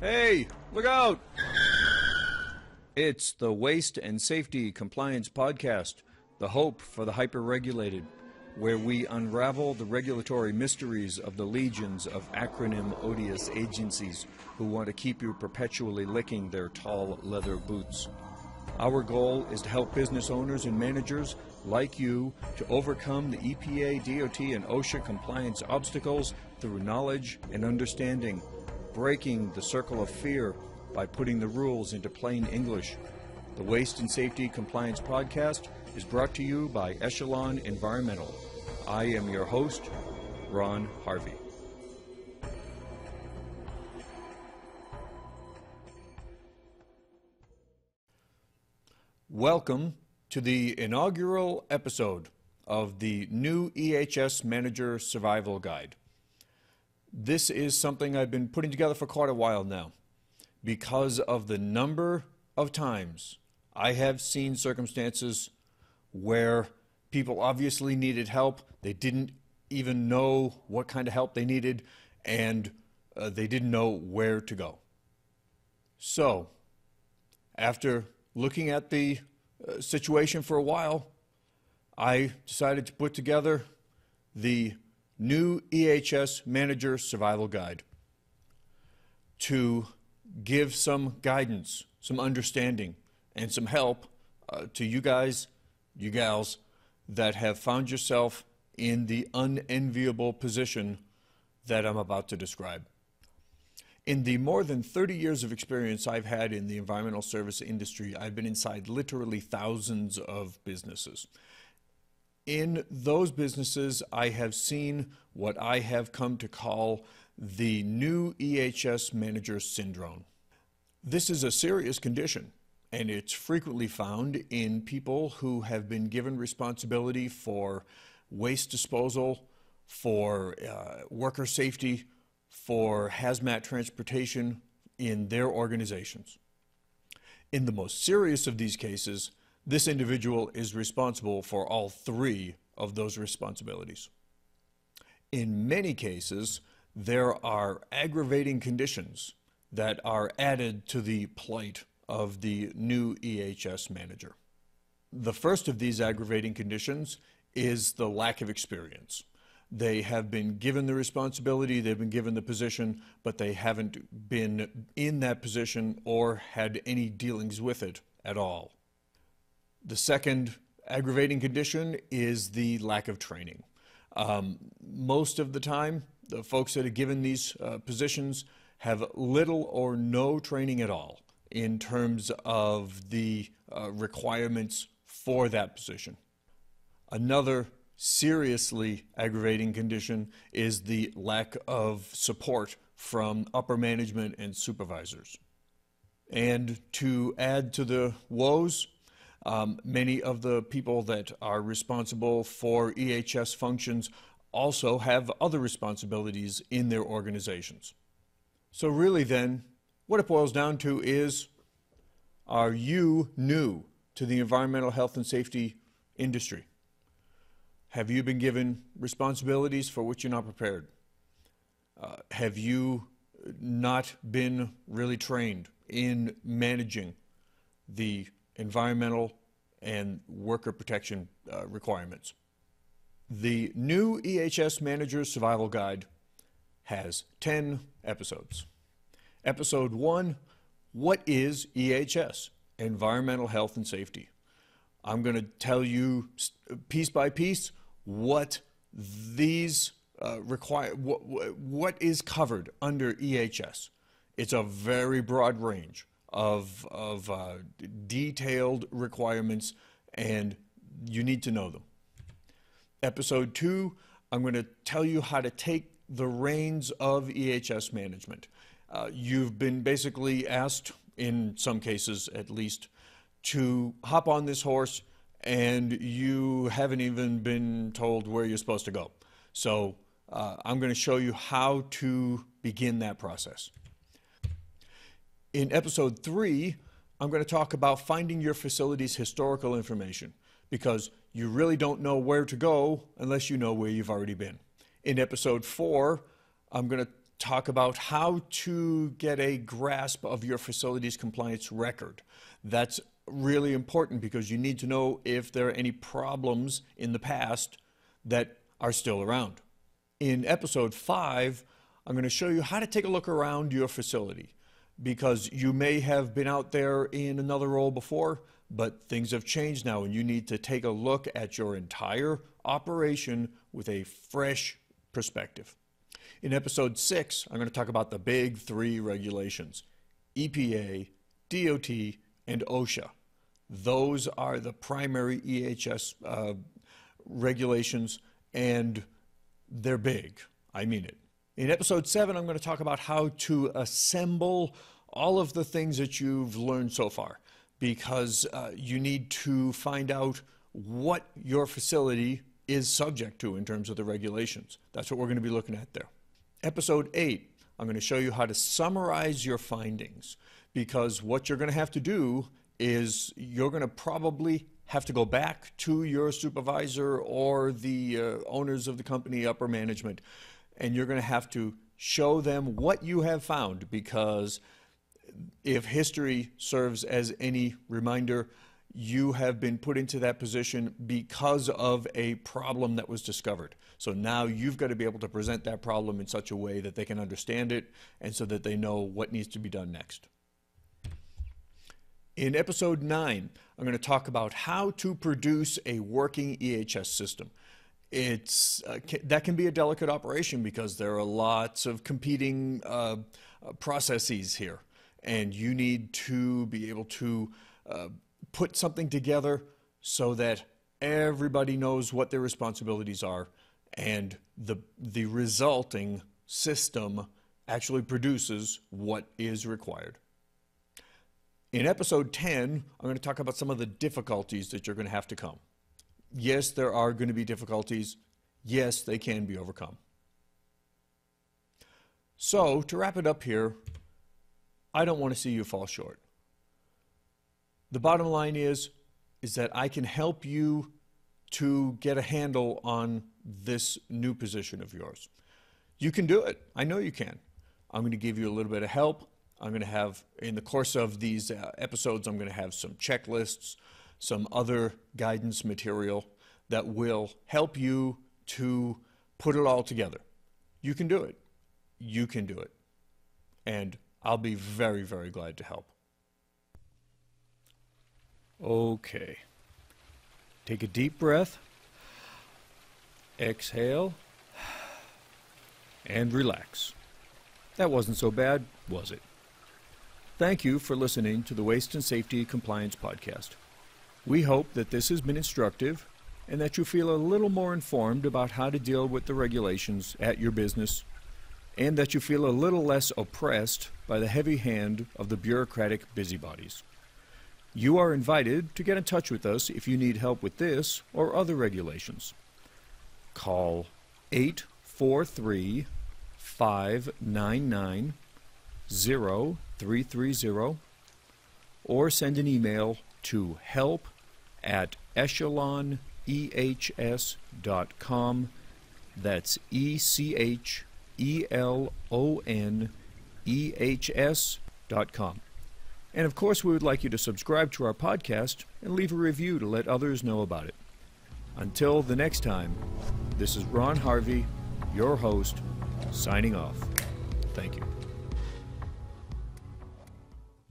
Hey, look out! It's the Waste and Safety Compliance Podcast, the hope for the hyper-regulated, where we unravel the regulatory mysteries of the legions of acronym odious agencies who want to keep you perpetually licking their tall leather boots. Our goal is to help business owners and managers like you to overcome the EPA, DOT, and OSHA compliance obstacles through knowledge and understanding breaking the circle of fear by putting the rules into plain English. The Waste and Safety Compliance Podcast is brought to you by Echelon Environmental. I am your host, Ron Harvey. Welcome to the inaugural episode of the new EHS Manager Survival Guide. This is something I've been putting together for quite a while now because of the number of times I have seen circumstances where people obviously needed help. They didn't even know what kind of help they needed, and uh, they didn't know where to go. So, after looking at the uh, situation for a while, I decided to put together the new EHS Manager Survival Guide to give some guidance, some understanding, and some help uh, to you guys, you gals, that have found yourself in the unenviable position that I'm about to describe. In the more than 30 years of experience I've had in the environmental service industry, I've been inside literally thousands of businesses. In those businesses, I have seen what I have come to call the new EHS manager syndrome. This is a serious condition, and it's frequently found in people who have been given responsibility for waste disposal, for uh, worker safety, for hazmat transportation in their organizations. In the most serious of these cases, this individual is responsible for all three of those responsibilities. In many cases, there are aggravating conditions that are added to the plight of the new EHS manager. The first of these aggravating conditions is the lack of experience. They have been given the responsibility, they've been given the position, but they haven't been in that position or had any dealings with it at all. The second aggravating condition is the lack of training. Um, most of the time, the folks that are given these uh, positions have little or no training at all in terms of the uh, requirements for that position. Another seriously aggravating condition is the lack of support from upper management and supervisors. And to add to the woes, um, many of the people that are responsible for EHS functions also have other responsibilities in their organizations. So, really, then, what it boils down to is are you new to the environmental health and safety industry? Have you been given responsibilities for which you're not prepared? Uh, have you not been really trained in managing the environmental and worker protection uh, requirements. The new EHS Manager's Survival Guide has 10 episodes. Episode 1 What is EHS? Environmental Health and Safety. I'm going to tell you piece by piece what these uh, require, what, what is covered under EHS. It's a very broad range of, of uh, detailed requirements, and you need to know them. Episode two, I'm going to tell you how to take the reins of EHS management. Uh, you've been basically asked, in some cases at least, to hop on this horse and you haven't even been told where you're supposed to go. So uh, I'm going to show you how to begin that process. In episode three, I'm going to talk about finding your facility's historical information because you really don't know where to go unless you know where you've already been. In episode four, I'm going to talk about how to get a grasp of your facility's compliance record. That's really important because you need to know if there are any problems in the past that are still around. In episode five, I'm going to show you how to take a look around your facility because you may have been out there in another role before, but things have changed now and you need to take a look at your entire operation with a fresh perspective. In episode six, I'm going to talk about the big three regulations EPA, DOT, and OSHA. Those are the primary EHS uh, regulations, and they're big. I mean it. In episode seven, I'm going to talk about how to assemble all of the things that you've learned so far because uh, you need to find out what your facility is subject to in terms of the regulations. That's what we're going to be looking at there. Episode eight, I'm going to show you how to summarize your findings because what you're going to have to do is you're going to probably have to go back to your supervisor or the uh, owners of the company, upper management, and you're going to have to show them what you have found because if history serves as any reminder, you have been put into that position because of a problem that was discovered. So now you've got to be able to present that problem in such a way that they can understand it and so that they know what needs to be done next. In episode 9, I'm going to talk about how to produce a working EHS system. It's, uh, that can be a delicate operation because there are lots of competing uh, uh, processes here, and you need to be able to uh, put something together so that everybody knows what their responsibilities are and the, the resulting system actually produces what is required. In episode 10, I'm going to talk about some of the difficulties that you're going to have to come. Yes, there are going to be difficulties. Yes, they can be overcome. So, to wrap it up here, I don't want to see you fall short. The bottom line is is that I can help you to get a handle on this new position of yours. You can do it. I know you can. I'm going to give you a little bit of help. I'm going to have, in the course of these uh, episodes, I'm going to have some checklists, some other guidance material that will help you to put it all together. You can do it. You can do it. And I'll be very, very glad to help. Okay. Take a deep breath. Exhale. And relax. That wasn't so bad, was it? Thank you for listening to the Waste and Safety Compliance Podcast. We hope that this has been instructive and that you feel a little more informed about how to deal with the regulations at your business and that you feel a little less oppressed by the heavy hand of the bureaucratic busybodies. You are invited to get in touch with us if you need help with this or other regulations. Call 843 599 0330 or send an email to help at echelonehs.com. That's E C H E L O N E H S dot com. And of course, we would like you to subscribe to our podcast and leave a review to let others know about it. Until the next time, this is Ron Harvey, your host, signing off. Thank you.